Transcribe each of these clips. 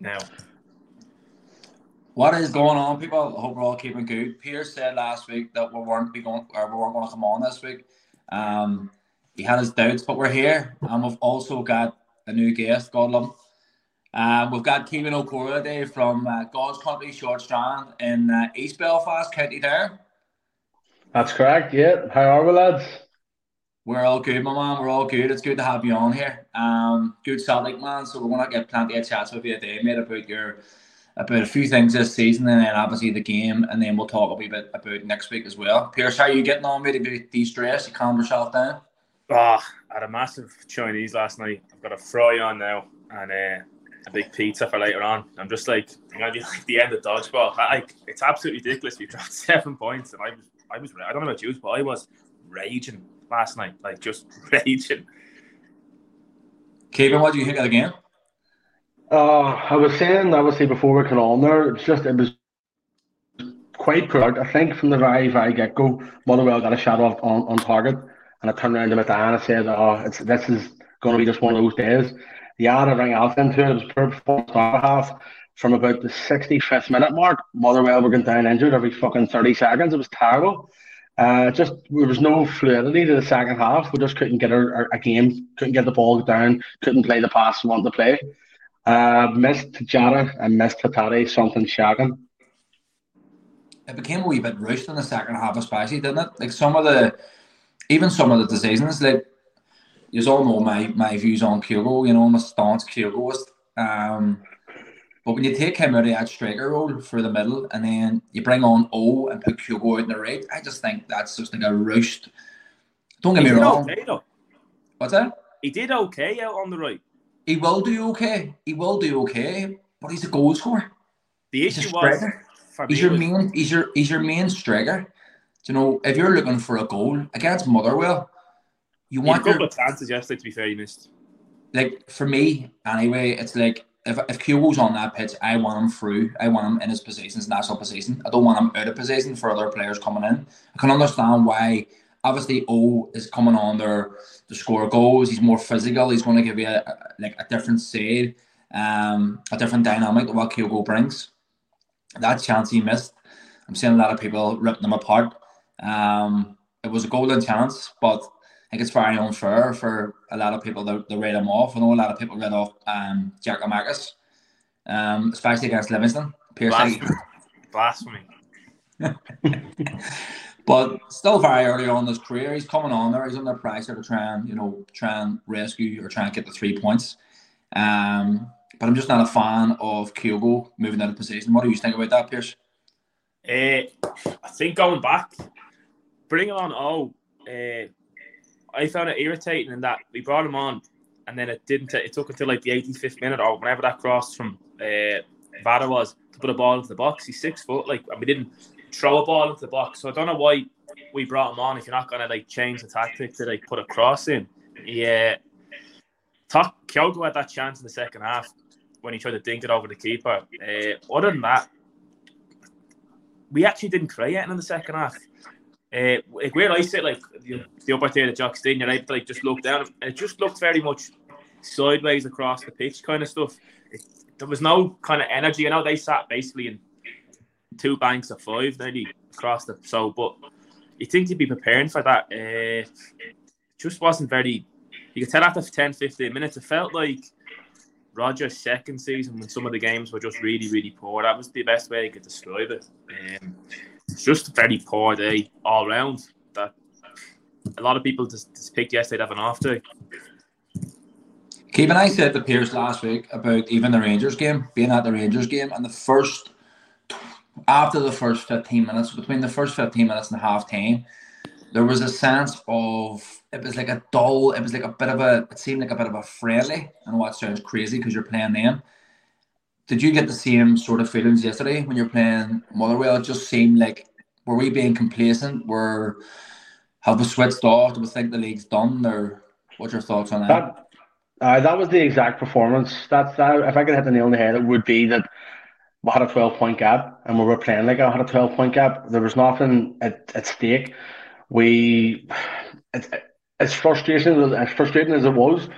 now. What is going on, people? I hope we're all keeping good. Pierce said last week that we weren't be going, or we weren't going to come on this week. Um, he had his doubts, but we're here, and we've also got a new guest. God love him. Uh, we've got Kevin O'Cora today from uh, God's Country Short Strand in uh, East Belfast, County Down. That's correct. Yeah. How are we, lads? We're all good, my man. We're all good. It's good to have you on here. Um, good Celtic man. So we're gonna get plenty of chats with you today, mate, about your about a few things this season, and then obviously the game, and then we'll talk a wee bit about next week as well. Pierce, how are you getting on? Mate, a de-stress? You calm yourself down? Oh, I had a massive Chinese last night. I've got a fry on now, and uh, a big pizza for later on. I'm just like I'm gonna be like the end of dodgeball. Like it's absolutely ridiculous. We dropped seven points, and I was I was I don't know about you, but I was raging last night, like just raging. Kevin, what do you think of the game? Uh, I was saying obviously before we came on there, it's just it was quite proud. I think from the very very get go, Motherwell got a shot off on, on target, and I turned around to McDan and said, "Oh, it's this is going to be just one of those days." The other ring out into it. It was poor performance half. From about the 65th minute mark, Motherwell were going down injured every fucking 30 seconds. It was terrible. Uh, just there was no fluidity to the second half. We just couldn't get a game, couldn't get the ball down, couldn't play the pass we wanted to play. Uh, missed Jota and missed Hatate, something shagging. It became a wee bit rushed in the second half, especially, didn't it? Like some of the, even some of the decisions, like you all know my my views on Kyogo. You know, I'm a staunch Kyogoist. Um, but when you take him out of that striker role for the middle, and then you bring on O and put Kyogo out in the right, I just think that's just like a roost. Don't get he me wrong. Okay, though. What's that? He did okay out on the right. He will do okay. He will do okay, but he's a goal scorer. The issue was he's your main. He's your he's your main striker. you know if you're looking for a goal against Motherwell, you want a couple your, of chances yesterday. To be fair, he missed. Like for me, anyway, it's like if if Kyogo's on that pitch, I want him through. I want him in his positions, national position. I don't want him out of position for other players coming in. I can understand why. Obviously, O is coming on there to score goals. He's more physical. He's going to give you a, a like a different side, um, a different dynamic to what Kyogo brings. That chance he missed. I'm seeing a lot of people ripping them apart. Um, it was a golden chance, but think it's very unfair for a lot of people to, to write him off. I know a lot of people read off um, Giakoumakis, um, especially against Livingston. Blasphemy. Blasphemy. but still very early on in his career. He's coming on there. He's under pressure to try and, you know, try and rescue or try and get the three points. Um, but I'm just not a fan of Kyogo moving out of position. What do you think about that, Pierce? Uh, I think going back, bringing on Oh, uh, I found it irritating in that we brought him on, and then it didn't. It took until like the 85th minute or whenever that cross from uh, Vata was to put a ball into the box. He's six foot, like, and we didn't throw a ball into the box. So I don't know why we brought him on if you're not gonna like change the tactic to like put a cross in. Yeah, Talk Kyogo had that chance in the second half when he tried to dink it over the keeper. Uh, other than that, we actually didn't create anything in the second half. Like where I sit, like the, the upper tier of the Jock you're able like just look down, and it just looked very much sideways across the pitch, kind of stuff. It, there was no kind of energy. I know they sat basically in two banks of five, nearly across the so, but you think you'd be preparing for that. Uh, just wasn't very. You could tell after 10, 15 minutes, it felt like Rodgers' second season when some of the games were just really, really poor. That was the best way I could describe it. Um, just a very poor day all round. That a lot of people just, just picked yesterday to have an off day. Kevin, I said to Pierce last week about even the Rangers game, being at the Rangers game, and the first, after the first 15 minutes, between the first 15 minutes and half time, there was a sense of, it was like a dull, it was like a bit of a, it seemed like a bit of a friendly. I know that sounds crazy because you're playing them, did you get the same sort of feelings yesterday when you're playing Motherwell? It just seemed like were we being complacent? Were have we switched off? Do we think the league's done? Or what's your thoughts on that? That, uh, that was the exact performance. That's that. If I could hit the nail on the head, it would be that we had a 12 point gap and we were playing like I had a 12 point gap. There was nothing at, at stake. We, it's, it's frustration, as frustrating as it was,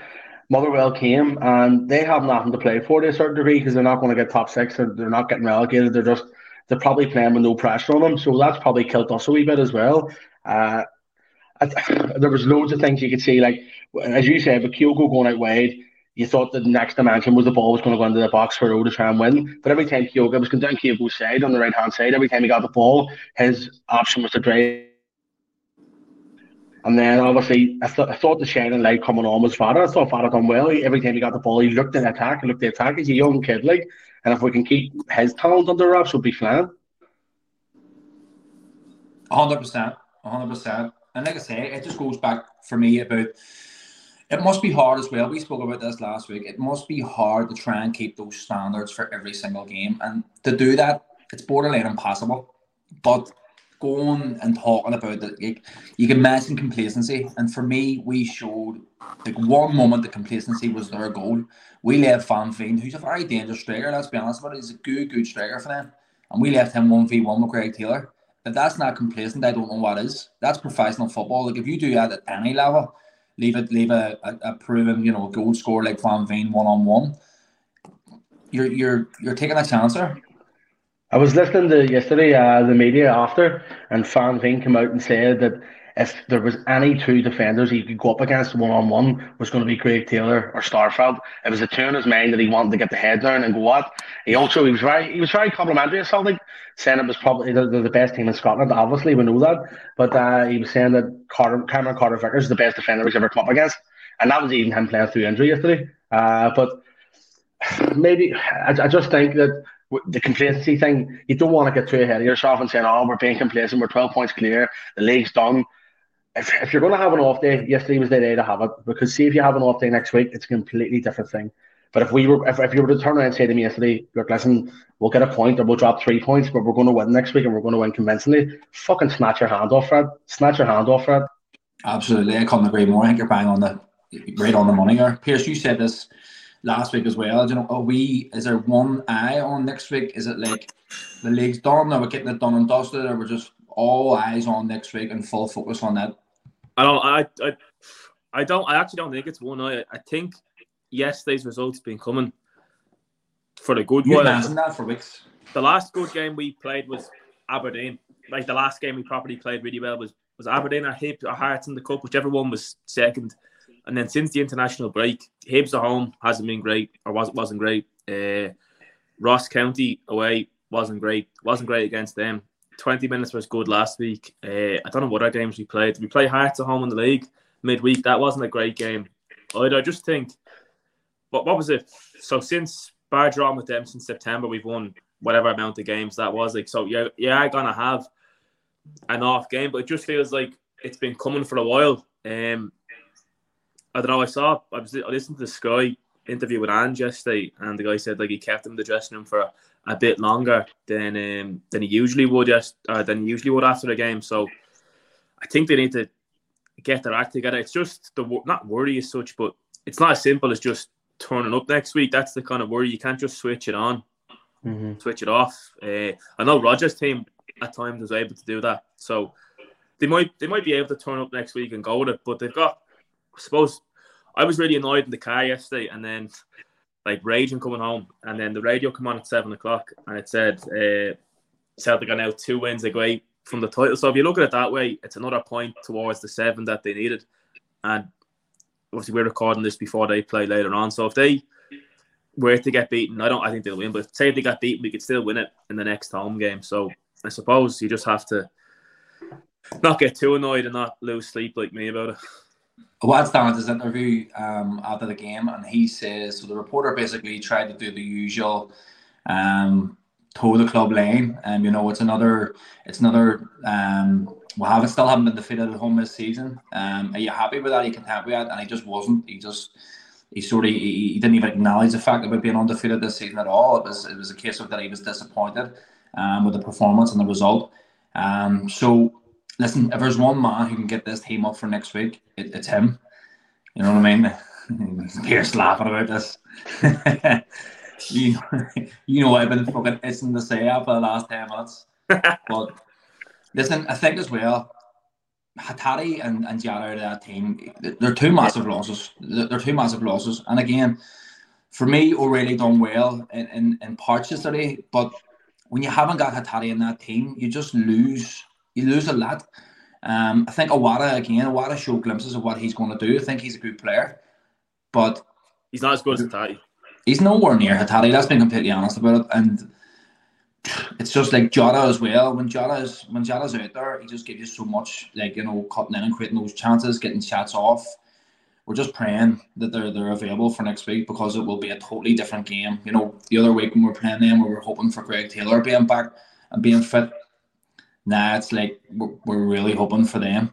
Motherwell came and they have nothing to play for to a certain degree because they're not going to get top six or they're not getting relegated. They're just they're probably playing with no pressure on them, so that's probably killed us a wee bit as well. Uh, there was loads of things you could see, like as you said, with Kyogo going out wide, you thought the next dimension was the ball was going to go into the box for O to try and win. But every time Kyogo was going down Kyogo's side on the right hand side, every time he got the ball, his option was to drive. And then obviously, I, th- I thought the shining light coming on was Farah. I thought Farah done well. He, every time he got the ball, he looked at attack, he looked at attack. He's a young kid, like, and if we can keep his talent under wraps, we'll be fine. hundred percent, hundred percent. And like I say, it just goes back for me about it must be hard as well. We spoke about this last week. It must be hard to try and keep those standards for every single game. And to do that, it's borderline impossible. But going and talking about it, you, you can mention complacency. And for me, we showed like one moment the complacency was their goal. We left Van Veen, who's a very dangerous striker, let's be honest about it. He's a good, good striker for them. And we left him 1v1 with Greg Taylor. If that's not complacent, I don't know what is. That's professional football. Like if you do that at any level, leave it, leave a, a, a proven, you know, goal score like Van Veen one on one. You're you're you're taking a chance there. I was listening to yesterday uh, the media after, and Van Veen came out and said that if there was any two defenders he could go up against one on one was going to be Craig Taylor or Starfelt. It was a two in his mind that he wanted to get the head down and go up. He also he was very he was very complimentary of Celtic, saying it was probably the, the, best team in Scotland. Obviously, we know that, but uh, he was saying that Carter, Cameron Carter Vickers is the best defender he's ever come up against, and that was even him playing through injury yesterday. Uh, but maybe I, I just think that the complacency thing, you don't want to get too ahead of yourself and saying, "Oh, we're being complacent. We're twelve points clear. The league's done." if, if you're going to have an off day, yesterday was the day to have it. Because see, if you have an off day next week, it's a completely different thing. But if we were, if, if you were to turn around and say to me yesterday, look, listen, we'll get a point or we'll drop three points, but we're going to win next week and we're going to win convincingly, fucking snatch your hand off, Fred. Snatch your hand off, Fred. Absolutely, I couldn't agree more. I think you're bang on the right on the money there. Pierce, you said this last week as well. You know, are we? Is there one eye on next week? Is it like the league's done? Are we getting it done and dusted, or we're just all eyes on next week and full focus on that? I don't. I, I, I don't. I actually don't think it's one eye. I think yesterday's results been coming for the good one. that for weeks. The last good game we played was Aberdeen. Like the last game we properly played really well was was Aberdeen or Hibs or Hearts in the cup, whichever one was second. And then since the international break, Hibs at home hasn't been great or was wasn't great. Uh, Ross County away wasn't great. wasn't great against them. 20 minutes was good last week. Uh, I don't know what other games we played. We play Hearts at home in the league midweek. That wasn't a great game. I just think, what what was it? So since bar drawn with them since September, we've won whatever amount of games that was. Like so, yeah, yeah, gonna have an off game, but it just feels like it's been coming for a while. Um, I don't know. I saw I was I listened to the Sky interview with Ange yesterday, and the guy said like he kept him in the dressing room for a bit longer than um, than he usually would just uh, than he usually would after the game. So I think they need to get their act together. It's just the not worry as such, but it's not as simple as just turning up next week. That's the kind of worry. You can't just switch it on, mm-hmm. switch it off. Uh, I know Rodgers' team at times was able to do that, so they might they might be able to turn up next week and go with it. But they've got, I suppose, I was really annoyed in the car yesterday, and then like raging coming home, and then the radio come on at seven o'clock, and it said uh, Celtic are now two wins away from the title. So if you look at it that way, it's another point towards the seven that they needed, and obviously we're recording this before they play later on. So if they were to get beaten, I don't, I think they'll win. But say if they got beaten, we could still win it in the next home game. So I suppose you just have to not get too annoyed and not lose sleep like me about it. I watched Dan's interview um, after the game, and he says so. The reporter basically tried to do the usual um, toe the club lane, and um, you know it's another, it's another. Um, we haven't still haven't been defeated at home this season. Um, are you happy with that? Are you content with that? And he just wasn't. He just he sort of he, he didn't even acknowledge the fact about being undefeated this season at all. It was it was a case of that he was disappointed um, with the performance and the result. Um, so listen, if there's one man who can get this team up for next week, it, it's him. You know what I mean? Pierce laughing about this. you, you know I've been fucking itching to say that for the last 10 minutes. but listen, I think as well, Hatate and, and out of that team, they're two massive losses. They're two massive losses. And again, for me, O'Reilly done well in, in, in parts yesterday, eh, but when you haven't got Hatate in that team, you just lose. You lose a lot. Um, I think Iwata again. Iwata showed glimpses of what he's going to do. I think he's a good player, but he's not as good as Hatate. He's nowhere near Hatate. Let's be completely honest about it. And it's just like Jota as well. When Jota is when Jota's out there, he just gives you so much, like you know, cutting in and creating those chances, getting shots off. We're just praying that they're they're available for next week because it will be a totally different game. You know, the other week when we are playing them, we were hoping for Greg Taylor being back and being fit. Nah, it's like we're, we're really hoping for them.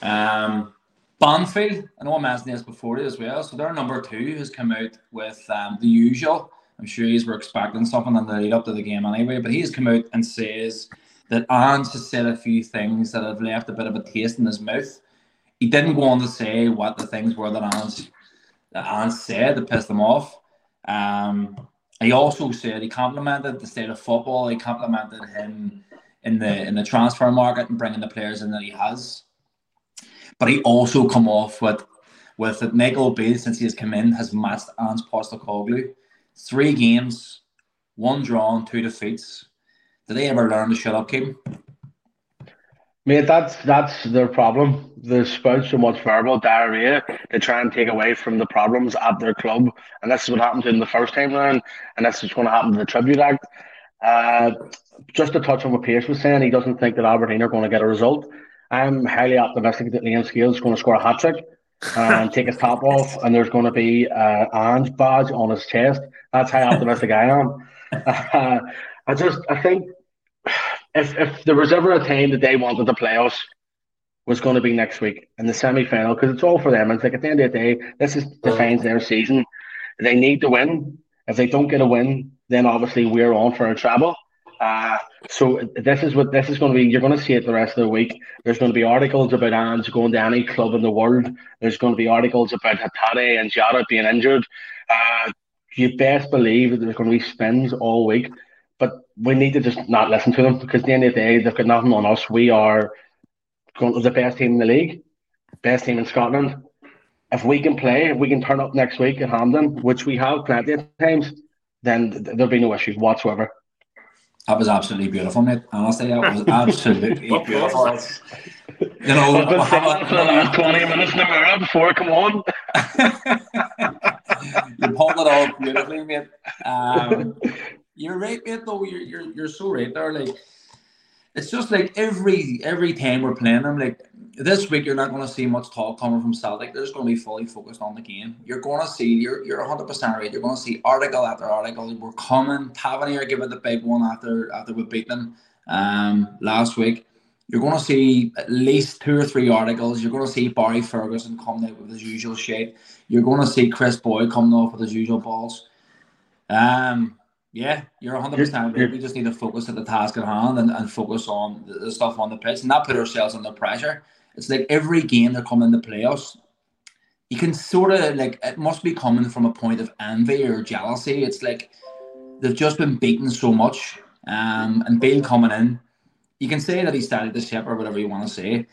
Um, Banfield, I know I mentioned this before as well. So their number two has come out with um, the usual I'm sure he's were expecting something in the lead up to the game anyway. But he's come out and says that Ange has said a few things that have left a bit of a taste in his mouth. He didn't go on to say what the things were that Ange, that Ange said that pissed him off. Um, he also said he complimented the state of football. He complimented him in the in the transfer market and bringing the players in that he has. But he also come off with with that Michael Beale since he has come in has matched Ange Postecoglou three games, one drawn, two defeats. Did they ever learn to shut up, Kim? Mate, that's that's their problem. They spout so much verbal diarrhea. They try and take away from the problems at their club, and this is what happened to them the first time round, and this is going to happen to the Tribute Act. Uh, just to touch on what Pierce was saying, he doesn't think that Aberdeen are going to get a result. I'm highly optimistic that Liam Scales is going to score a hat trick and take his top off, and there's going to be an Ange badge on his chest. That's how optimistic I am. Uh, I just, I think if if there was ever a time that they wanted to play us, was going to be next week in the semi final because it's all for them. It's like at the end of the day, this is defines their season. They need to win. If they don't get a win, then obviously we're on for a treble. Uh, so this is what this is going to be. You're going to see it the rest of the week. There's going to be articles about Ange going to any club in the world. There's going to be articles about Hatate and Jota being injured. Uh, you best believe that there's going to be spins all week. But we need to just not listen to them because at the end of the day, they've got nothing on us. We are going to the best team in the league, best team in Scotland. If we can play, if we can turn up next week at Hampden, which we have plenty of times, then there'll be no issues whatsoever. That was absolutely beautiful, mate. Honestly, that was absolutely beautiful. You know, I've been saying for the last 20 minutes in the mirror before, I come on. you pulled it off beautifully, mate. Um, you're right, mate, though. You're, you're, you're so right there. Like, it's just like every every time we're playing them, like this week you're not going to see much talk coming from Celtic. They're just going to be fully focused on the game. You're going to see you're you're 100 percent right. You're going to see article after article. We're coming. Tavernier giving the big one after after we beat them um, last week. You're going to see at least two or three articles. You're going to see Barry Ferguson coming out with his usual shit. You're going to see Kris Boyd coming off with his usual balls. Um, yeah, you're 100 percent right. We just need to focus at the task at hand and, and focus on the, stuff on the pitch and not put ourselves under pressure. It's like every game they're coming the playoffs, you can sort of like it must be coming from a point of envy or jealousy. It's like they've just been beaten so much. Um, and Beale coming in, you can say that he started the ship or whatever you want to say.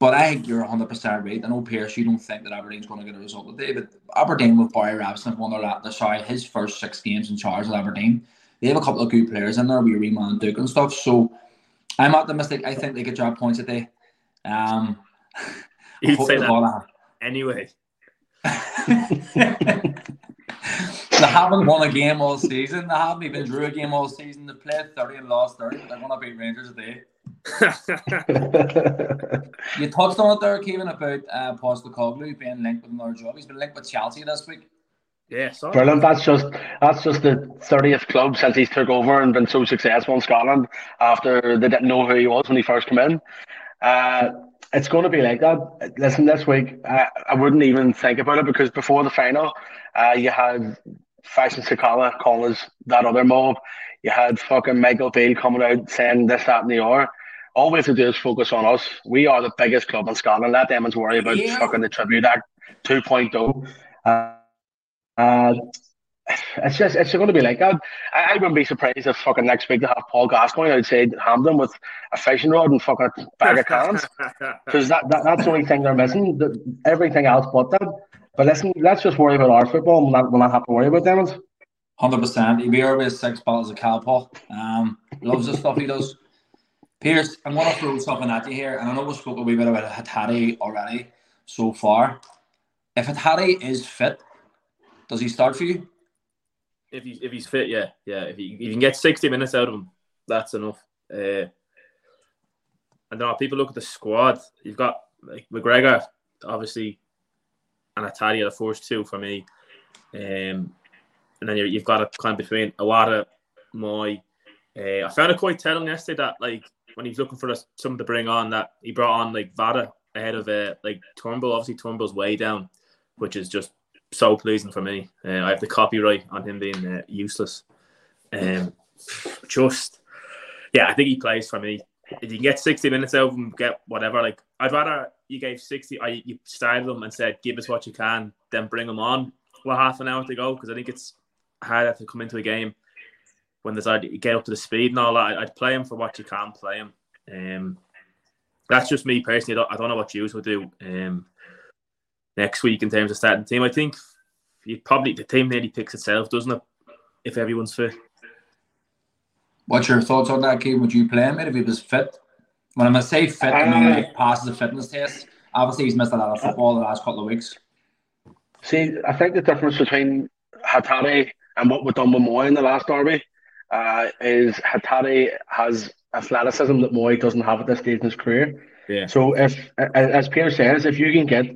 But I think you're 100% right. I know, Pierce, you don't think that Aberdeen's going to get a result today, but Aberdeen with Barry Robson have won their, last, sorry, his first six games in charge of Aberdeen. They have a couple of good players in there, Riemann and Duk and stuff. So I'm optimistic. I think they could drop points today. Um, You'd say that anyway. they haven't won a game all season. They haven't even drew a game all season. They've played 30 and lost 30, but they're going to beat Rangers today. You touched on it there, Kevin, about uh, Postecoglou being linked with another job. He's been linked with Chelsea this week. Yeah, brilliant. That's just that's just the thirtieth club since he's took over and been so successful in Scotland. After they didn't know who he was when he first came in, uh, it's going to be like that. Listen, this week I, I wouldn't even think about it because before the final, uh, you had Fashion Sakala calling us that other mob. You had fucking Michael Beale coming out saying this, that, and the other. All we have to do is focus on us. We are the biggest club in Scotland. Let them worry about yeah. fucking the Tribute Act 2.0. Uh, uh, it's just it's going to be like that. I, I wouldn't be surprised if fucking next week they have Paul Gascoigne outside Hampden with a fishing rod and fucking a bag of cans because that, that that's the only thing they're missing. The, everything else but that. But listen, let's just worry about our football. We'll not, we'll not have to worry about them. Hundred percent. He'll be here with six bottles of Calpol. Um, loves the stuff he does. Pierce, I'm going to throw something at you here, and I know we spoke a wee bit about Hatate already so far. If Hatate is fit, does he start for you? if he's if he's fit, yeah, yeah. If, he, if you can get sixty minutes out of him, that's enough. Uh, and now people look at the squad. You've got like McGregor, obviously, and Hatate the first two for me. Um, and then you have got a kind of between Iwata, Mooy. Uh, I found it quite telling yesterday that like when he's looking for someone to bring on, that he brought on like Vata ahead of uh, like Turnbull. Obviously, Turnbull's way down, which is just so pleasing for me. Uh, I have the copyright on him being uh, useless. Um, just, yeah, I think he plays for me. If you can get 60 minutes out of him, get whatever. Like, I'd rather you gave 60, or you started him and said, give us what you can, then bring him on with half an hour to go, because I think it's harder to come into a game when there's like, get up to the speed and all that. I'd play him for what you can play him. Um, that's just me personally. I don't, I don't know what you would do. Um, next week in terms of starting team. I think you probably the team nearly picks itself, doesn't it? If everyone's fit. What's your thoughts on that game? Would you play him if he was fit? When I'm gonna say fit, I mean like passes the fitness test. Obviously, he's missed a lot of football the last couple of weeks. See, I think the difference between Hatate and what we've done with Mooy in the last derby uh, is Hatate has athleticism that Mooy doesn't have at this stage in his career. Yeah. So if, as Pierre says, if you can get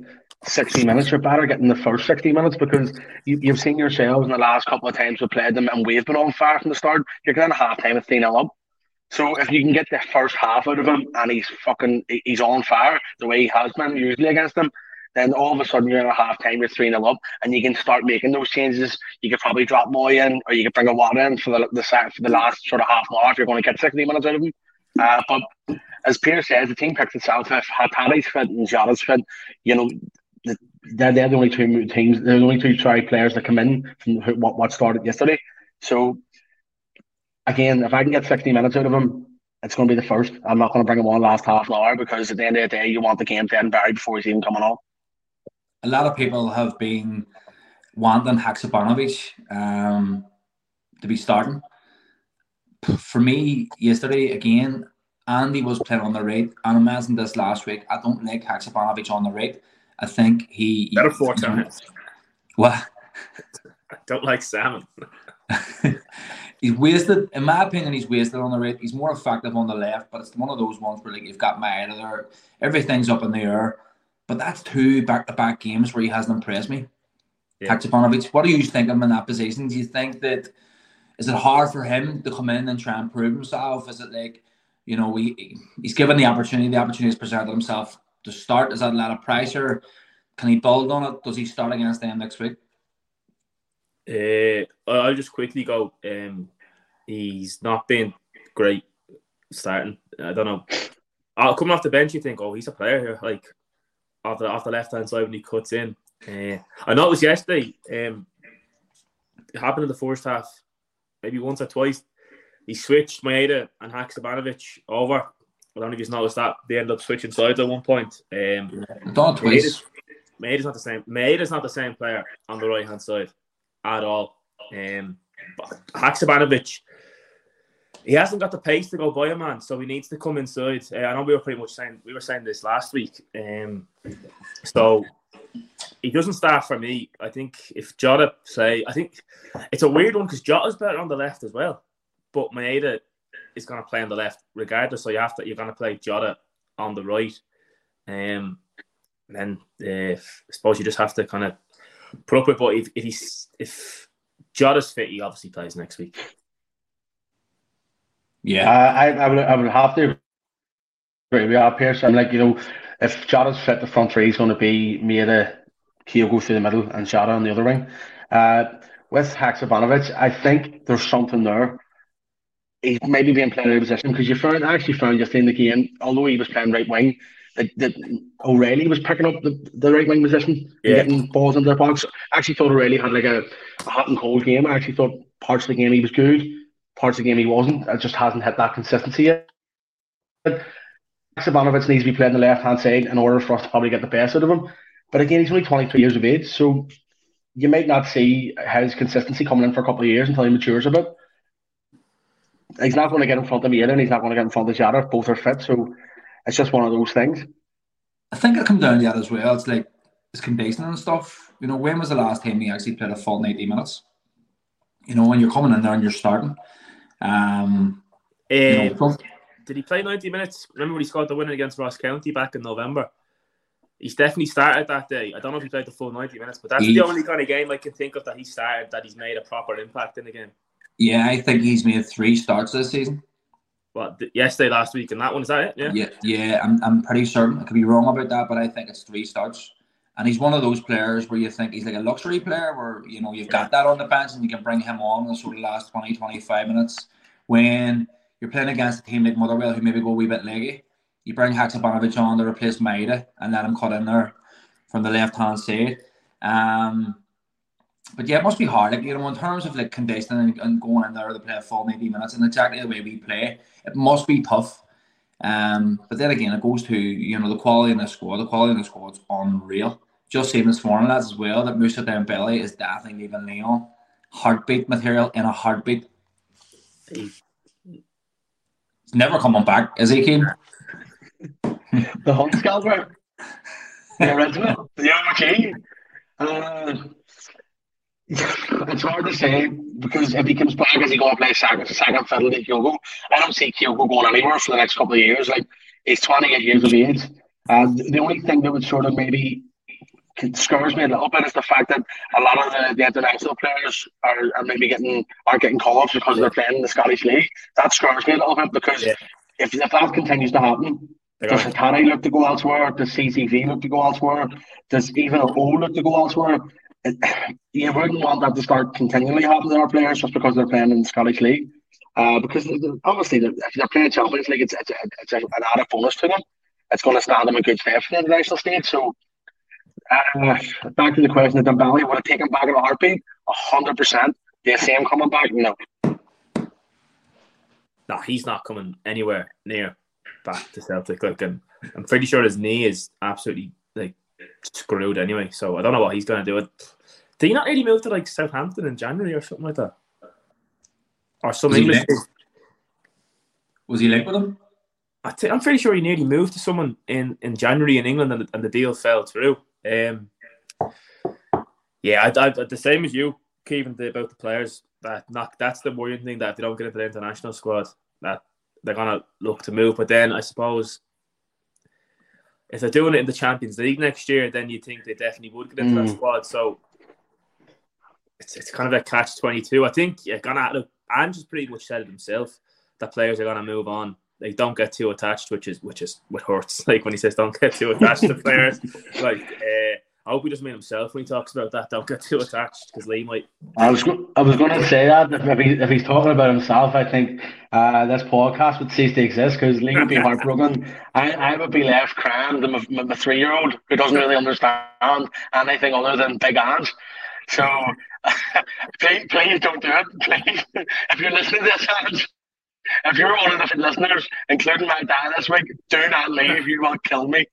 60 minutes, you're better getting the first 60 minutes because you, have seen yourselves in the last couple of times we played them and we've been on fire from the start. You're getting a half time at 3 0 up. So if you can get the first half out of him and he's fucking he's on fire the way he has been usually against them, then all of a sudden you're in a half time, you're 3 0 up, and you can start making those changes. You could probably drop Mooy in, or you could bring a Watt in for the, the for the last sort of half an hour if you're going to get 60 minutes out of him. Uh, but as Pierre says, the team picks itself. If Hatate's fit and Jota's fit, you know, they're, they're the only two teams, they're the only two sorry players that come in from what, what started yesterday. So again, if I can get 60 minutes out of him, it's going to be the first. I'm not going to bring him on last half an hour because at the end of the day, you want the game to and buried before he's even coming on. A lot of people have been wanting Haksabanovic um, to be starting. For me, yesterday again, Andy was playing on the right, and I mentioned this last week. I don't like Haksabanovic on the right. I think he better four times. What? I don't like salmon. he's wasted, in my opinion, he's wasted on the right. He's more effective on the left, but it's one of those ones where like you've got Maeda there, everything's up in the air. But that's two back-to-back games where he hasn't impressed me. Yeah. what do you think of him in that position? Do you think that is it hard for him to come in and try and prove himself? Is it like, you know, he, he's given the opportunity, the opportunity has presented himself to start? Is that a lot of pressure? Can he build on it? Does he start against them next week? Uh, I'll just quickly go. Um, he's not been great starting. I don't know. Uh, coming off the bench, you think, oh, he's a player here. Like off the off the left hand side when he cuts in. Uh, I know it was yesterday. Um, it happened in the first half, maybe once or twice. He switched Maeda and Haksabanovic over I don't know if you've noticed that they ended up switching sides at one point. Um, not twice. Maeda's not the same. Maeda's not the same player on the right hand side at all. Um, Haksabanovic, he hasn't got the pace to go by a man, so he needs to come inside. Uh, I know we were pretty much saying we were saying this last week. Um, so he doesn't start for me. I think if Jota play, I think it's a weird one because Jota's better on the left as well, but Maeda is going to play on the left regardless. So you have to you're going to play Jota on the right. Um, then uh, I suppose you just have to kind of put up with. But if if he's if Jota's fit, he obviously plays next week. Yeah, uh, I, I would I would have to agree with Pierce. I'm like you know, if Jota's fit, the front three is going to be Maeda, Kyogo through the middle, and Jota on the other wing. Uh, with Haksabanovic, I think there's something there he's maybe being played out of position because you found I actually found just in the game, although he was playing right wing, that, that O'Reilly was picking up the, the right wing position Yeah. getting balls into the box. I actually thought O'Reilly had like a, a hot and cold game. I actually thought parts of the game he was good, parts of the game he wasn't. It just hasn't hit that consistency yet. Sabanovic needs to be playing the left hand side in order for us to probably get the best out of him. But again, he's only 23 years of age, so you might not see his consistency coming in for a couple of years until he matures a bit. He's not going to get in front of Maeda and he's not going to get in front of Jota. If both are fit, so it's just one of those things. I think it comes down to that as well. It's like it's conditioning and stuff. You know, when was the last time you actually played a full 90 minutes? You know, when you're coming in there and you're starting. Um, you Eh, know, did he play 90 minutes? Remember when he scored the winner against Ross County back in November? He's definitely started that day. I don't know if he played the full 90 minutes, but that's He- the only kind of game I can think of that he started that he's made a proper impact in the game. yeah, I think he's made three starts this season. What, th- yesterday, last week, and that one, is that it? Yeah. Yeah, yeah, I'm, I'm pretty certain. I could be wrong about that, but I think it's three starts. And he's one of those players where you think he's like a luxury player where, you know, you've got that on the bench and you can bring him on in the sort of last 20, 25 minutes. When you're playing against a team like Motherwell who maybe go a wee bit leggy, you bring Haksabanovic on to replace Maeda and let him cut in there from the left hand side. Um, but yeah, it must be hard. Like, you know, in terms of like conditioning and, going in there to play a full 90 minutes and exactly the way we play, it must be tough. Um, but then again, it goes to you know the quality in the squad. The quality in the squad's unreal. Just seeing this morning, lads, as well, that Moussa Dembele is definitely leaving Lyon. Heartbeat material in a heartbeat. He- He's never coming back, is he, Keane? The Hunt Scalper. the original. The OG. Uh, it's hard to say because if he comes back, is he going to play second, second fiddle to Kyogo? I don't see Kyogo going anywhere for the next couple of years. Like he's 28 years of age. And the only thing that would sort of maybe scares me a little bit is the fact that a lot of the, the international players are, are maybe getting are getting call ups because they're playing in the Scottish League. That scares me a little bit because Yeah. if, if that continues to happen, does gonna- look to go elsewhere? Does CCV look to go elsewhere? Does even O look to go elsewhere? It, you wouldn't want that to start continually happening to our players just because they're playing in the Scottish League. Uh, because obviously, they're- if they're playing Champions League, it's, it's, it's an added bonus to them. It's going to stand them a good stead for the international stage. So, uh, back to the question of Dembele, would it take him back in a heartbeat? A hundred percent. Do you see him coming back? No. no, he's not coming anywhere near back to Celtic. Like, and I'm pretty sure his knee is absolutely like screwed anyway. So I don't know what he's going to do. It. Did he not really move to like Southampton in January or something like that? Or some Was he English. linked? Was he linked with him? I thi- I'm pretty sure he nearly moved to someone in, in January in England and the, and the deal fell through. Um, yeah, I, I, the same as you, the- about the players. That not that's the worrying thing that if they don't get into the international squad, that they're gonna look to move. But then I suppose if they're doing it in the Champions League next year, then you think they definitely would get into that Mm. squad. So it's, it's kind of a catch twenty two. I think you're gonna look. Ange's pretty much said it himself that players are gonna move on. Like don't get too attached, which is which is what hurts. Like when he says don't get too attached to players. Like uh, I hope he doesn't mean himself when he talks about that. Don't get too attached because Lee might. I was go- I was going to say that if, he, if he's talking about himself, I think uh, this podcast would cease to exist because Lee would be heartbroken. I, I would be left crying to my, my, my three year old who doesn't really understand anything other than big Ange. So please, please don't do it. Please, if you're listening to this, Ange, if you're one of the listeners, including my dad this week, do not leave. You will kill me.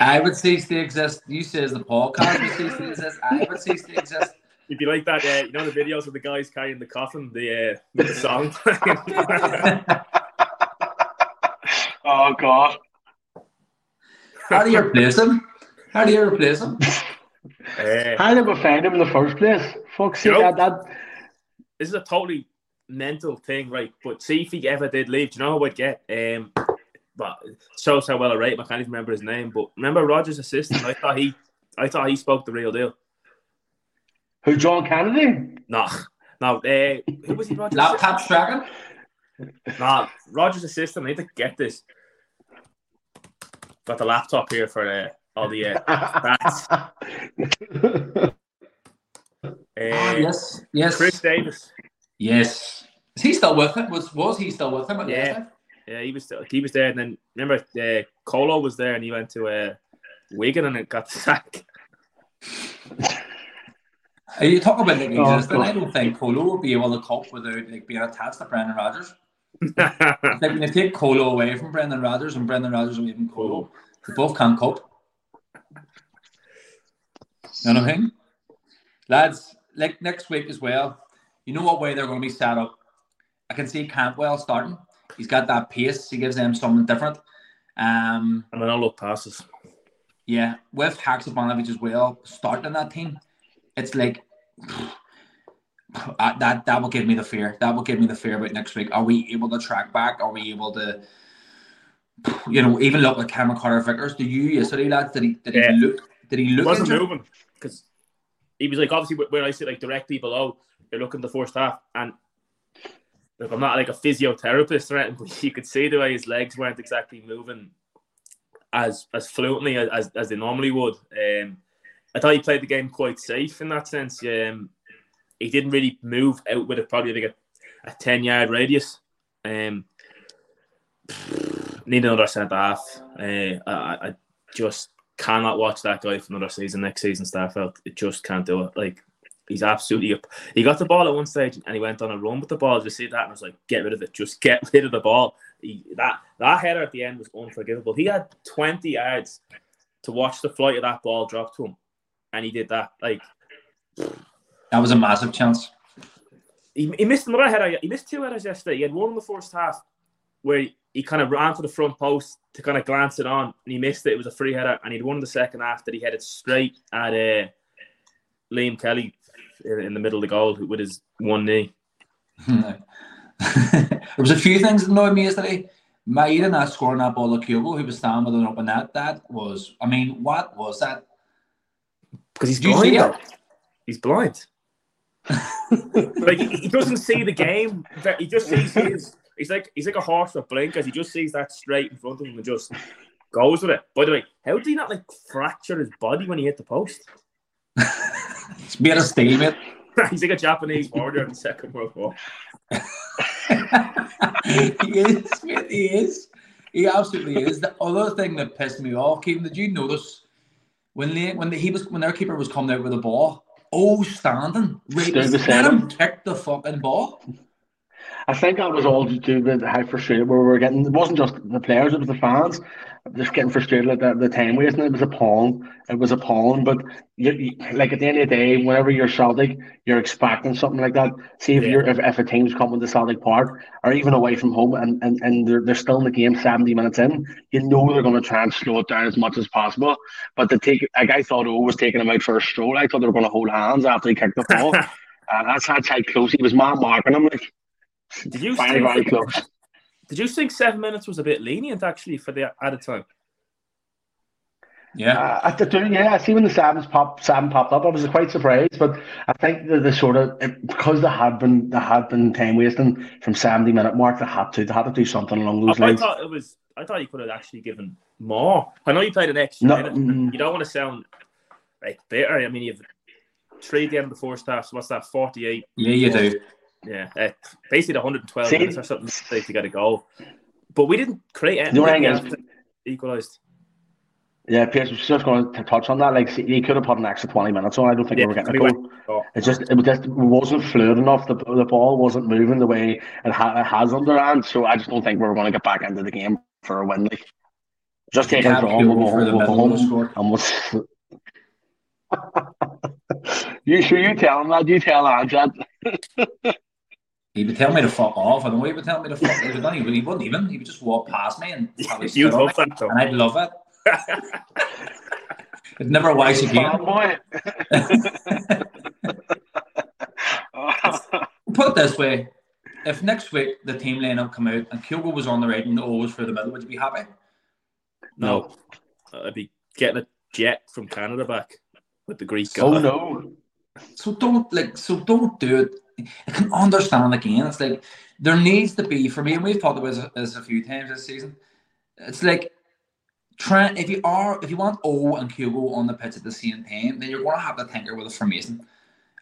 I would cease to exist. You says the podcast would cease to exist. I would cease to exist. If you like that, uh, you know the videos of the guys carrying the coffin, the uh, the song. Oh God. How do you replace him? How do you replace him? Uh, How did we find him in the first place? Fuck's sake, You know- that, that this is a totally mental thing, right? But see if he ever did leave, do you know who I'd get? Um, but it shows how well I rate him. I can't even remember his name. But remember Rodgers' assistant? I thought he, I thought he spoke the real deal. who John Kennedy? No, no. Uh, who was he? Rodgers' Laptop tracking? assistant? Nah, Rodgers' assistant. I need to get this. Got the laptop here for uh, all the. Uh, uh, Ah, yes, yes, Chris Davies. Yes. Is he still with him? Was was he still with him? At Yeah. Leicester? Yeah, he was still he was there, and then remember uh, Kolo was there, and he went to uh, Wigan and it got sacked. Are you talking about like Oh, existing? I don't think Kolo would be able to cope without like being attached to Brendan Rodgers. Like when you take Kolo away from Brendan Rodgers and Brendan Rodgers away from Kolo, they both can't cope. You know what I mean? Lads, like next week as well, you know what way they're going to be set up. I can see Campbell starting. He's got that pace. He gives them something different. Um, and then I'll look passes. yeah, with Haksabanovic as well, starting in that team, it's like uh, that. That will give me the fear. That will give me the fear about next week. Are we able to track back? Are we able to, you know, even look at Cameron Carter Vickers? Do you yesterday, lads? Did he? Did he look? Did he He look? wasn't injured? moving because he was like obviously when I sit like directly below, you're looking the first half, and look, I'm not like a physiotherapist or anything, but you could see the way his legs weren't exactly moving as as fluently as as they normally would. Um, I thought he played the game quite safe in that sense. Um, he didn't really move out with it, probably like a, a ten yard radius. Um, need another centre half. Uh, I, I just cannot watch that guy for another season next season. Starfelt, it just can't do it. Like he's absolutely up. He got the ball at one stage and he went on a run with the ball. Just see that and I was like, get rid of it. Just get rid of the ball. He, that that header at the end was unforgivable. He had twenty yards to watch the flight of that ball drop to him, and he did that. Like That was a massive chance. he, he missed another header. He missed two headers yesterday. He had one in the first half where he, he kind of ran to the front post to kind of glance it on, and he missed it. It was a free header, and he'd won the second half that he headed straight at uh, Liam Kelly in, in the middle of the goal with his one knee. there was a few things that annoyed me yesterday. Maeda not scoring that ball at Kyogo, who was standing with an open net. That was, I mean, what was that? Because he's blind. He's blind. like he, he doesn't see the game. He just sees his. He's like he's like a horse with blinkers. He just sees that straight in front of him and just goes with it. By the way, how did he not like fracture his body when he hit the post? It's made of steel, mate. he's like a Japanese warrior in the Second World War. he is, mate, he is. He absolutely is. The other thing that pissed me off, Kevin, did you notice when they, when the, he was when their keeper was coming out with the ball? Oh, standing, right, Stood let beside him him. kick the fucking ball. I think that was all to do with how frustrated we were getting. It wasn't just the players; it was the fans just getting frustrated at the, the time wasting. It was appalling. It was appalling. But you, you, like at the end of the day, whenever you're Celtic, you're expecting something like that. See if Yeah. you're if, if a team's coming to Celtic Park or even away from home and, and, and they're, they're still in the game seventy minutes in, you know they're going to try and slow it down as much as possible. But to take like I thought, O was taking him out for a stroll. I thought they were going to hold hands after he kicked the ball. Uh, and that's how tight close he was. Man marking him like Did you very very think, close. did you think seven minutes was a bit lenient actually for the added time? Yeah, Uh, I do, yeah. I see when the sevens pop seven popped up, I was quite surprised. But I think the, the sort of it, because there had been they had been time wasting from seventy minute mark, they had to they had to do something along those I, I lines. thought it was. I thought you could have actually given more. I know you played an extra No, minute. mm. You don't want to sound like bitter. I mean, you've three at the end of the first half. So what's that? Forty-eight. yeah, you do. Yeah, uh, basically 112 See- minutes or something like, to get a goal. But we didn't create anything. The only thing is- equalised. Yeah, Pierce was just going to touch on that. Like see, he could have put an extra twenty minutes on. I don't think Yeah, we were getting a anyway. goal. Oh. It just it just wasn't fluid enough. The the ball wasn't moving the way it, ha- it has underhand. So I just don't think we were going to get back into the game for a win. Like just take a Can't draw. We'll go the home. We'll go middle of the home. score. And we'll... you sure you tell him that? You tell Anjad. He would tell me to fuck off. I know he would tell me to fuck. He, would not even, he wouldn't even. He would just walk past me and probably You'd sit on love me, that though. and I'd love it. It's never wise again. Put it this way: if next week the team lineup come out and Kyogo was on the right and O was for the middle, would you be happy? No, I'd be getting a jet from Canada back with the Greek guy. oh no. So don't like. So don't do it. I can understand again. It's like there needs to be for me, and we've talked about this, a few times this season. It's like if you are if you want O and Kubo on the pitch at the same time, then you're going to have to tinker with a formation.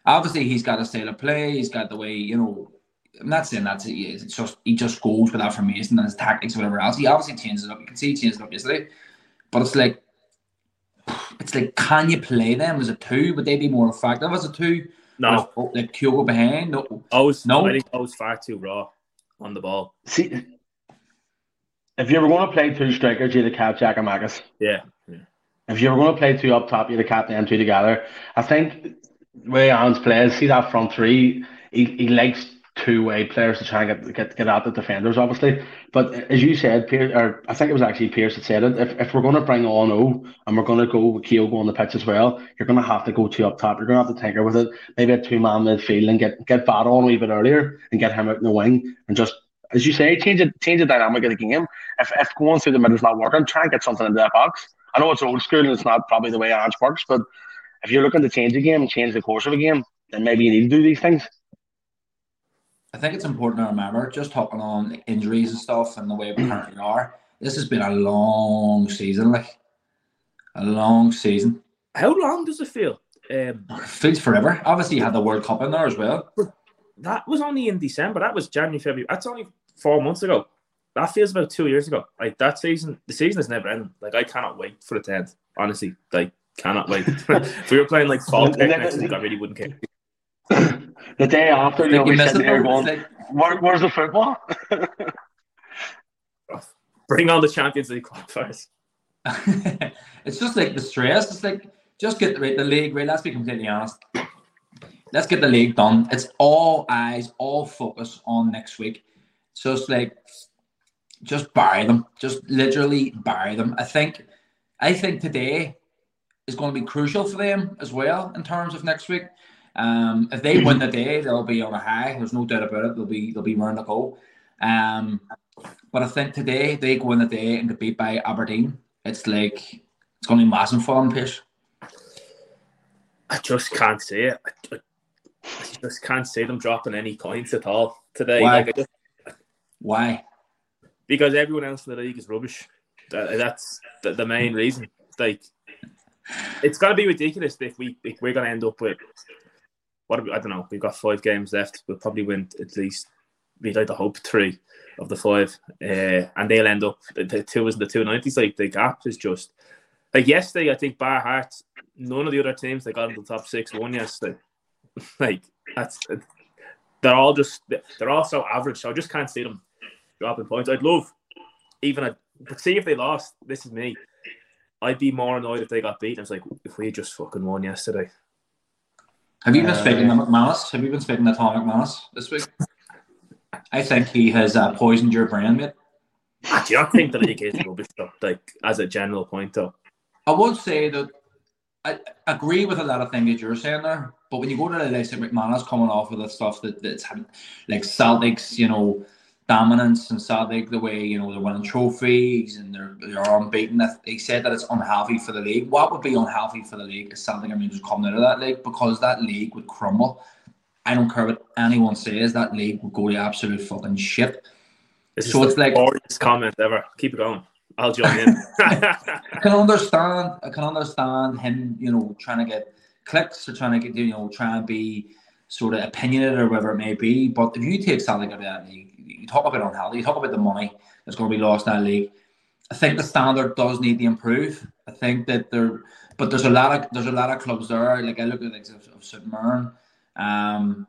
Obviously, he's got a style of play. He's got the way you know I'm not saying that it's just he just goes with that formation and his tactics, whatever else. He obviously changes it up. You can see he changed it up yesterday, but it's like it's like, can you play them as a two? Would they be more effective as a two? No, like Kyogo behind. No, I was no. I think I was far too raw on the ball. See, if you were going to play two strikers, you'd have kept Giakoumakis. Yeah. yeah. If you were going to play two up top, you'd have kept them two together. I think the way Ange plays, see that front three, he, he likes two way players to try and get, get get at the defenders, obviously. But as you said, Pierce, or I think it was actually Pierce that said it. If, if we're going to bring on O and we're going to go with Kyogo on the pitch as well, you're going to have to go two up top. You're going to have to tinker with it. Maybe a two man midfield and get get Bad on a wee bit earlier and get him out in the wing and just. As you say, change it, change the dynamic of the game. If, if going through the middle is not working, try and get something into that box. I know it's old school and it's not probably the way Ange works, but if you're looking to change the game change the course of a game, then maybe you need to do these things. I think it's important to remember, just talking on injuries and stuff and the way we currently are, this has been a long season, like a long season. How long does it feel? Um, it feels forever. Obviously, you had the World Cup in there as well. that was only in December. That was January, February. That's only four months ago. That feels about two years ago. Like that season, the season is never ending. Like I cannot wait for the tenth. Honestly, like cannot wait. if we were playing like fall next week, I really wouldn't care the day after, you know, we sitting there going, like, Where, "Where's the football?" Bring on the Champions League qualifiers. it's just like the stress. It's like just get the, the league right. Let's be completely honest. Let's get the league done. It's all eyes, all focus on next week. So it's like just bury them. Just literally bury them. I think I think today is going to be crucial for them as well in terms of next week. Um, if they win the day, they'll be on a high. There's no doubt about it. They'll be they'll be round the goal. Um, but I think today they go in the day and get beat by Aberdeen. It's like it's going to be massive for them, Pish. I just can't see it. I, I, just can't see them dropping any points at all today. Why? Like just, Why? Because everyone else in the league is rubbish. That, that's the, the main reason. Like, it's going to be ridiculous if we if we're going to end up with what we, I don't know. We've got five games left. We'll probably win at least. We'd like to hope three of the five, uh, and they'll end up the, the two is the two nineties. Like the gap is just like yesterday. I think Bar Hearts, none of the other teams they got into the top six won yesterday. like that's they're all just they're all so average. So I just can't see them dropping points. I'd love even a but see if they lost. This is me. I'd be more annoyed if they got beat. I was like, if we just fucking won yesterday, have you been uh, speaking to McManus? Have you been speaking to Tam McManus this week? I think he has uh, poisoned your brain, mate. I do not think the league is rubbish, though, like as a general point, though. I would say that I agree with a lot of things that you're saying there, but when you go to the list of McManus coming off with the stuff that, that's like Celtics, you know, dominance and Celtic, the way you know they're winning trophies and they're they're unbeaten. He said that it's unhealthy for the league. What would be unhealthy for the league is Celtic and Rangers coming out of that league because that league would crumble. I don't care what anyone says. That league would go to absolute fucking shit. This so it's like boringest comment ever. Keep it going. I'll join in. I can understand. I can understand him. You know, trying to get clicks or trying to get you know trying to be sort of opinionated or whatever it may be. But if you take Celtic out of that league, you talk about unhealthy, you talk about the money that's going to be lost in that league. I think the standard does need to improve. I think that there, but there's a lot of there's a lot of clubs there. Like I look at like of, of St Mirren, um,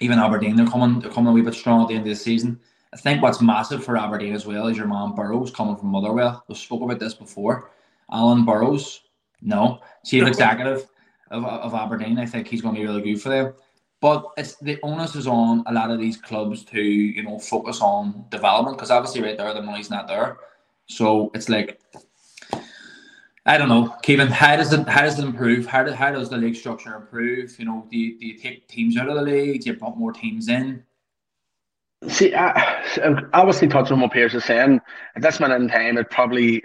even Aberdeen. They're coming they're coming a wee bit strong at the end of the season. I think what's massive for Aberdeen as well is your man Burrows coming from Motherwell. We spoke about this before. Alan Burrows, no, chief executive of, of Aberdeen. I think he's going to be really good for them. But it's the onus is on a lot of these clubs to you know focus on development because obviously right there the money's not there. So it's like I don't know, Kevin. How does it how does it improve? How, do, how does the league structure improve? You know, do you, do you take teams out of the league? Do you put more teams in? See, I, obviously touching on what Pierce is saying, at this minute in time, it probably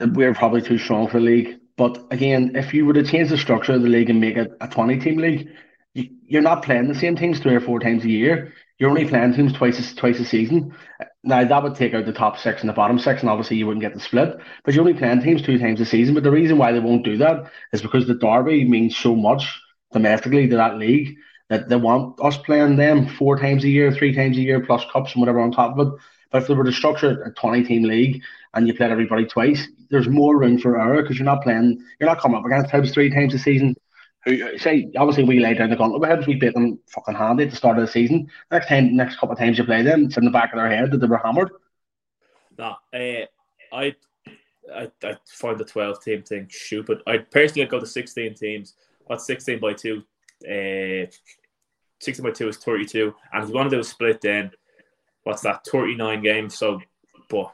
we're probably too strong for the league. But again, if you were to change the structure of the league and make it a twenty team league, you, are not playing the same teams three or four times a year. You're only playing teams twice a, twice a season. Now that would take out the top six and the bottom six, and obviously you wouldn't get the split. But you're only playing teams two times a season. But the reason why they won't do that is because the derby means so much domestically to that league that they want us playing them four times a year, three times a year, plus cups and whatever on top of it. If they were to structure a 20 team league and you played everybody twice, there's more room for error because you're not playing, you're not coming up against Hibs three times a season. Who say obviously we laid down the gauntlet with Hibs, we beat them fucking handy at the start of the season. Next time, next couple of times you play them, it's in the back of their head that they were hammered. Nah, uh, I, I I find the twelve team thing stupid. I personally I'd go to sixteen teams. What's sixteen by two? Uh, sixteen by two is thirty-two, and if you want to do a split, then what's that? Thirty-nine games. So, but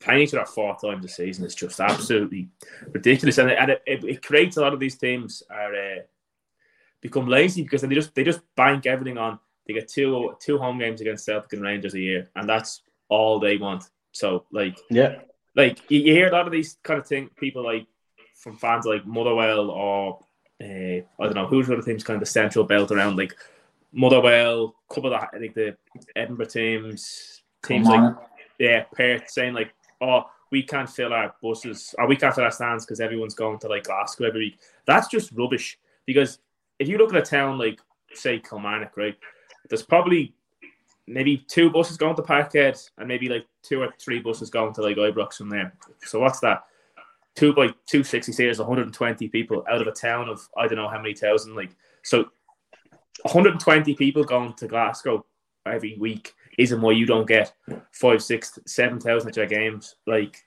playing each other four times a season is just absolutely ridiculous, and, it, and it, it, creates a lot of these teams are uh, become lazy because they just they just bank everything on. They get two two home games against Celtic and Rangers a year, and that's all they want. So like yeah, like you, you hear a lot of these kind of thing. People like from fans like Motherwell or uh, I don't know who's other teams kind of the central belt around like Motherwell, couple of the, like the Edinburgh teams, teams like yeah Perth saying like oh we can't fill our buses or we can't fill our stands because everyone's going to like Glasgow every week. That's just rubbish because if you look at a town like say Kilmarnock, right, there's probably maybe two buses going to Parkhead and maybe like two or three buses going to like Ibrox from there. So what's that? Two by two sixty series, 120 people out of a town of I don't know how many thousand. Like so, 120 people going to Glasgow every week isn't why you don't get five, six, seven thousand at your games. Like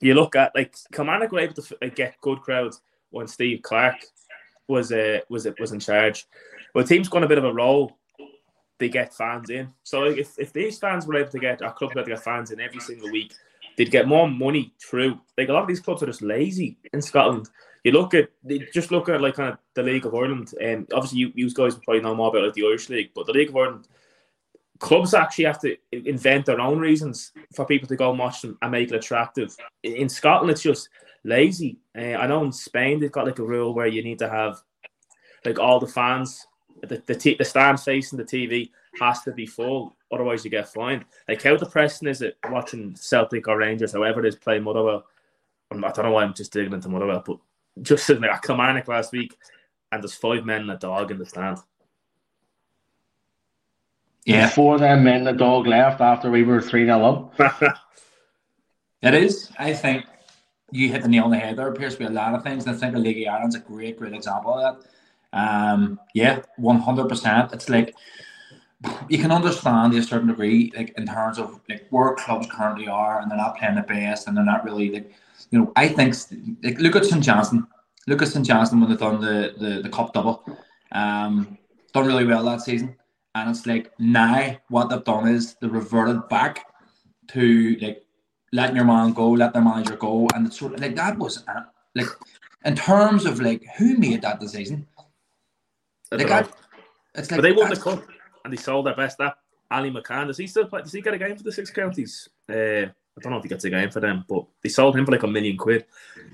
you look at like Kilmarnock were able to like, get good crowds when Steve Clarke was uh, was was in charge. Well, team's gone a bit of a roll they get fans in. So like, if, if these fans were able to get our club able to get fans in every single week, they'd get more money through. Like a lot of these clubs are just lazy in Scotland. You look at just look at like kind of the League of Ireland, and obviously you, you guys probably know more about like the Irish League, but the League of Ireland clubs actually have to invent their own reasons for people to go and watch them and make it attractive. In Scotland, it's just lazy. Uh, I know in Spain they've got like a rule where you need to have like all the fans the the, t- the stand facing the TV has to be full, otherwise you get fined. Like how depressing is it watching Celtic or Rangers, however it is, play Motherwell? I don't know why I'm just digging into Motherwell, but just sitting there at Kilmarnock last week, and there's five men and a dog in the stand. Yeah, four of them men, the dog left after we were three 0 up. it is. I think you hit the nail on the head. There appears to be a lot of things, and I think the League of Ireland's a great, great example of that. Um, yeah, one hundred percent. It's like you can understand to a certain degree, like in terms of like where clubs currently are, and they're not playing the best, and they're not really like, you know, I think like look at St Johnstone, look at St Johnstone when they've done the the, the cup double, um, done really well that season, and it's like now what they've done is they reverted back to like letting your man go, let their manager go, and it's sort of like that was uh, like in terms of like who made that decision they got, it's like, but they won the cup and they sold their best app. Ali McCann, does he still play? Does he get a game for the six counties? Uh, I don't know if he gets a game for them, but they sold him for like a million quid.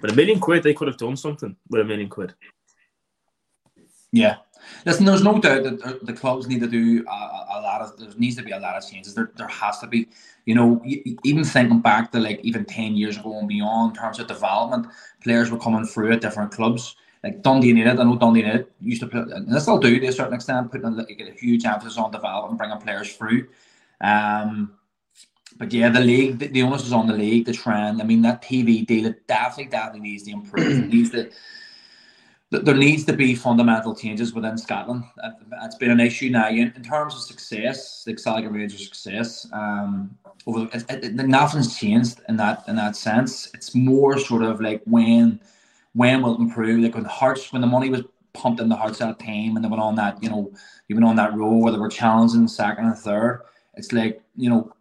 But a million quid, they could have done something with a million quid. Yeah. Listen, there's no doubt that the clubs need to do a, a, lot of. There needs to be a lot of changes. There, there has to be. You know, even thinking back to like even ten years ago and beyond, in terms of development, players were coming through at different clubs like Dundee United, I know Dundee United used to put, and they still do to a certain extent, putting a, like, a huge emphasis on development, bringing players through. Um, but yeah, the league, the, the onus is on the league the trend. I mean, that TV deal, it definitely, definitely needs to improve. it needs to, there needs to be fundamental changes within Scotland. It's been an issue now in, terms of success, the Celtic Rangers' success. Um, over it, it, nothing's changed in that in that sense. It's more sort of like when when will it improve? Like when the Hearts, when the money was pumped in the Hearts at team, and they went on that, you know, even on that row where they were challenging second and third, it's like, you know,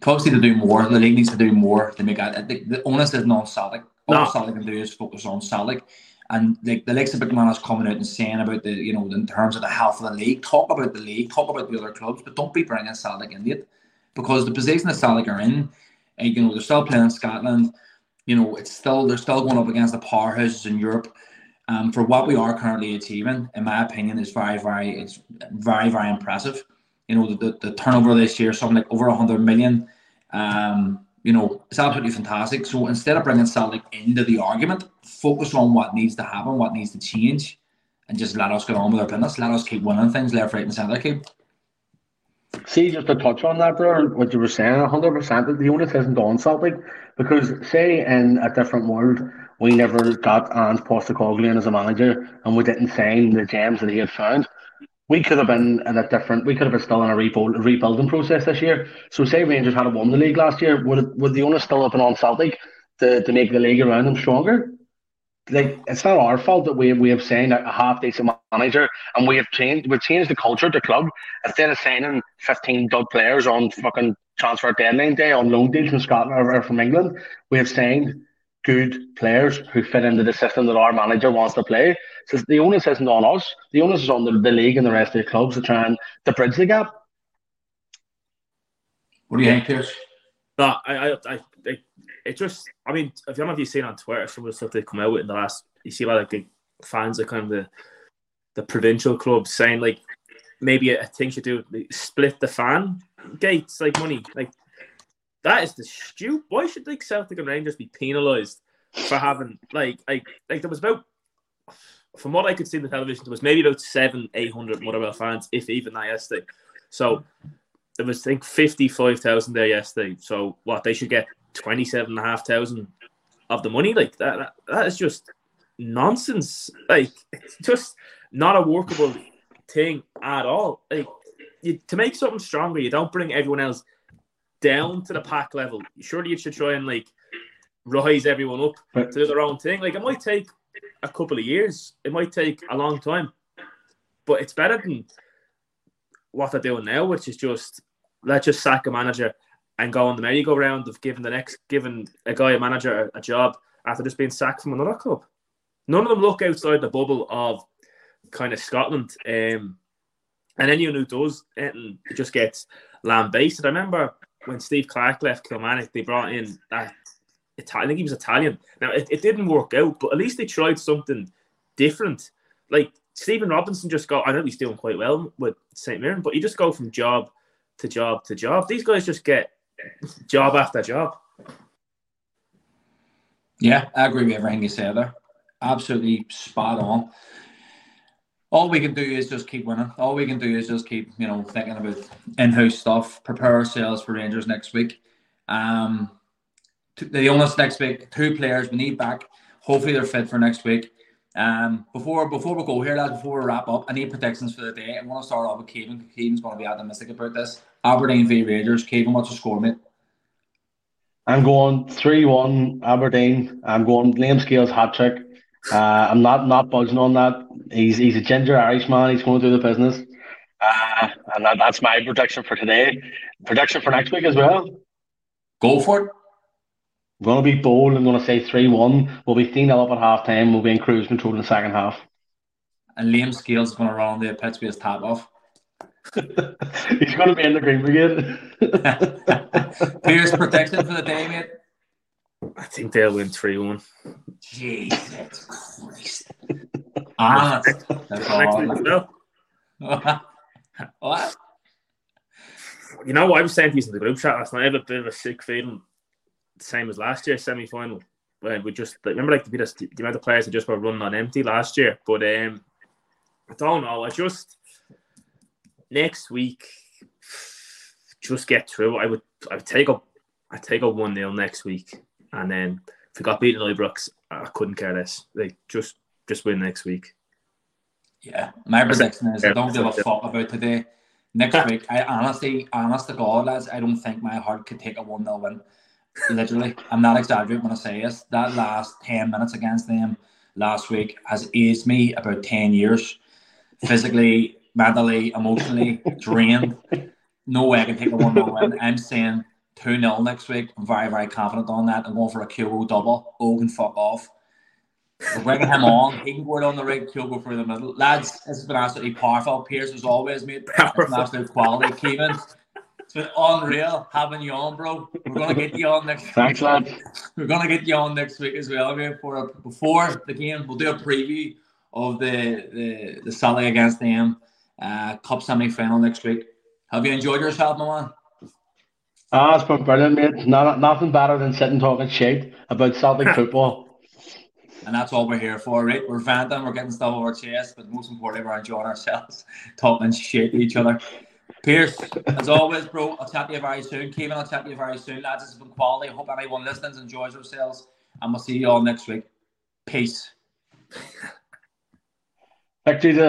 clubs need to do more. The league needs to do more to make it. The, the onus is non Celtic. All no. Can do is focus on Celtic. And the, the likes of McManus coming out and saying about the, you know, in terms of the health of the league, talk about the league, talk about the other clubs, but don't be bringing Celtic into it. Because the position that Celtic are in, and, you know, they're still playing in Scotland you know, it's still they're still going up against the powerhouses in Europe. Um, for what we are currently achieving, in my opinion, is very, very, it's very, very impressive. You know, the, the, turnover this year, something like over hundred million. Um, you know, it's absolutely fantastic. So instead of bringing Celtic into the argument, focus on what needs to happen, what needs to change. and just let us get on with our business. Let us keep winning things left, right, and centre. Keep. See, just to touch on that, bro, what you were saying, 100%, That the onus isn't on Celtic because, say, in a different world, we never got Ange Postecoglou as a manager and we didn't sign the gems that he had found. We could have been in a different, we could have been still in a rebuild, rebuilding process this year. So, say Rangers had a won the league last year, would, would the onus still have been on Celtic to, to make the league around them stronger? like it's not our fault that we we have signed a half decent manager and we have changed we've changed the culture of the club instead of signing fifteen dud players on fucking transfer deadline day on loan deals from Scotland or from England. We have signed good players who fit into the system that our manager wants to play. So the onus isn't on us. The onus is on the, the league and the rest of the clubs to try and to bridge the gap. What do you think, Pierce? No, I, I, I, it just, I mean, if you don't know if you've seen on Twitter some of the stuff they come out with in the last, you see a lot of like, fans of kind of the the provincial clubs saying like maybe a, thing should do like, split the fan gates like money like that is the stupid. Why should like Celtic and Rangers be penalised for having like like like there was about from what I could see in the television there was maybe about seven eight hundred Motherwell fans if even that yesterday. So there was I think fifty five thousand there yesterday. So what they should get twenty seven and a half thousand of the money like that, that that is just nonsense. Like it's just not a workable thing at all. Like you, to make something stronger, you don't bring everyone else down to the pack level. Surely you should try and like rise everyone up to do their own thing. Like it might take a couple of years, it might take a long time, but it's better than what they're doing now, which is just let's just sack a manager and go on the merry-go-round of giving the next giving a guy a manager a, a job after just being sacked from another club. None of them look outside the bubble of kind of Scotland. Um, and anyone who does it, it just gets lambasted. I remember when Steve Clarke left Kilmarnock, they brought in that Italian. I think he was Italian. Now it, it didn't work out, but at least they tried something different. Like Stephen Robinson just got. I know he's doing quite well with St Mirren, but you just go from job to job to job. These guys just get job after job. Yeah, I agree with everything you said there. Absolutely spot on all we can do is just keep winning. All we can do is just keep, you know, thinking about in-house stuff, prepare ourselves for Rangers next week. Um, the illness next week, two players we need back. Hopefully they're fit for next week. Um, before before we go here, lads, before we wrap up, I need predictions for the day. I want to start off with Kevin. Kevin's going to be optimistic about this. Aberdeen v Rangers. Kevin, what's the score, mate? I'm going 3 1 Aberdeen. I'm going Liam Scales hat trick. Uh, I'm not not budging on that. He's he's a ginger Irishman. He's going to do the business. Uh, and that, that's my prediction for today. Prediction for next week as well. Go for it. I'm going to be bold. I'm going to say 3 1. We'll be 3 0 up at half time. We'll be in cruise control in the second half. And Liam Scales is going to run on the pitch with his top off. He's going to be in the Green Brigade. Here's prediction for the day, mate. I think they'll win 3 1. Jesus Christ. ah, that's all. what? You know what? I was saying to in the group chat last night. I have a bit of a sick feeling, same as last year semi final. When we just remember, like the, the amount of players that just were running on empty last year. But um, I don't know. I just next week just get through. I would I would take a I take a one 0 next week. And then if we got beaten Ibrox, I couldn't care less. Like just just win next week. Yeah, my prediction is I don't give a fuck about today. Next week, I honestly, honest to God, lads, I don't think my heart could take a 1 0 win. Literally, I'm not exaggerating when I say this. That last 10 minutes against them last week has aged me about 10 years. Physically, mentally, emotionally drained. No way I can take a 1 0 win. I'm saying 2 0 next week. I'm very, very confident on that. I'm going for a Kyogo double. Oh, can fuck off. We're bringing him on. He can go on the rig, Kyogo through the middle. Lads, this has been absolutely powerful. Pierce, as always, mate. An absolute quality. Kevin, it's been unreal having you on, bro. We're going to get you on next week. Thanks. We're going to get you on next week as well, mate. For a, before the game, we'll do a preview of the the, the Sally against them uh, Cup semi final next week. Have you enjoyed yourself, my man? Ah, it's been brilliant, mate. Not, nothing better than sitting talking shit about Celtic football. And that's all we're here for, right? We're venting, we're getting stuff over our chest, but most importantly, we're enjoying ourselves, talking shit to each other. Pierce, as always, bro, I'll chat to you very soon. Kevin, I'll chat to you very soon. Lads, this has been quality. I hope anyone listening enjoys themselves. And we'll see you all next week. Peace. Back to the